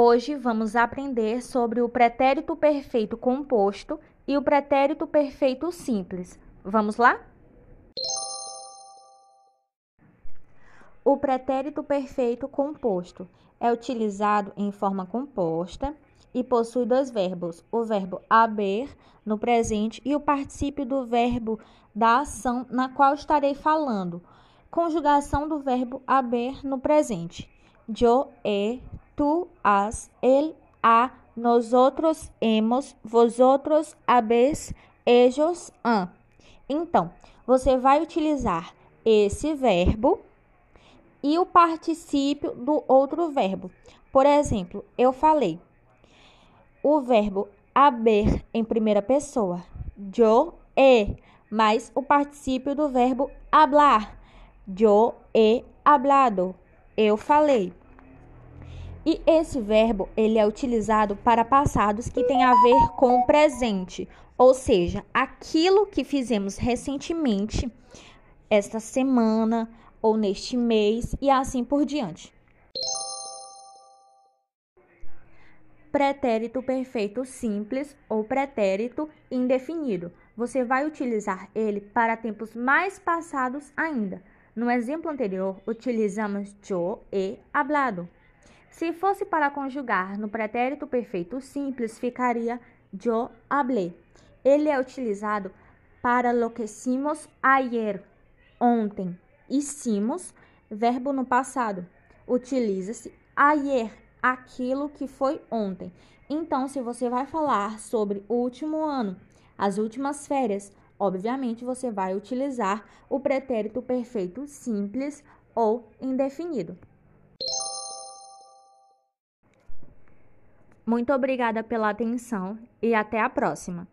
Hoje vamos aprender sobre o pretérito perfeito composto e o pretérito perfeito simples. Vamos lá? O pretérito perfeito composto é utilizado em forma composta e possui dois verbos: o verbo haber no presente e o particípio do verbo da ação na qual estarei falando. Conjugação do verbo haber no presente. Yo he tú has, él ha, nosotros hemos, vosotros habéis, ellos han. Então, você vai utilizar esse verbo e o particípio do outro verbo. Por exemplo, eu falei o verbo haber em primeira pessoa, yo he, mais o particípio do verbo hablar, yo he hablado, eu falei. E esse verbo, ele é utilizado para passados que têm a ver com o presente, ou seja, aquilo que fizemos recentemente, esta semana ou neste mês e assim por diante. Pretérito perfeito simples ou pretérito indefinido. Você vai utilizar ele para tempos mais passados ainda. No exemplo anterior, utilizamos yo he hablado. Se fosse para conjugar no pretérito perfeito simples, ficaria yo hablé. Ele é utilizado para lo que hicimos ayer, ontem. Hicimos, verbo no passado. Utiliza-se ayer, aquilo que foi ontem. Então, se você vai falar sobre o último ano, as últimas férias, obviamente você vai utilizar o pretérito perfeito simples ou indefinido. Muito obrigada pela atenção e até a próxima!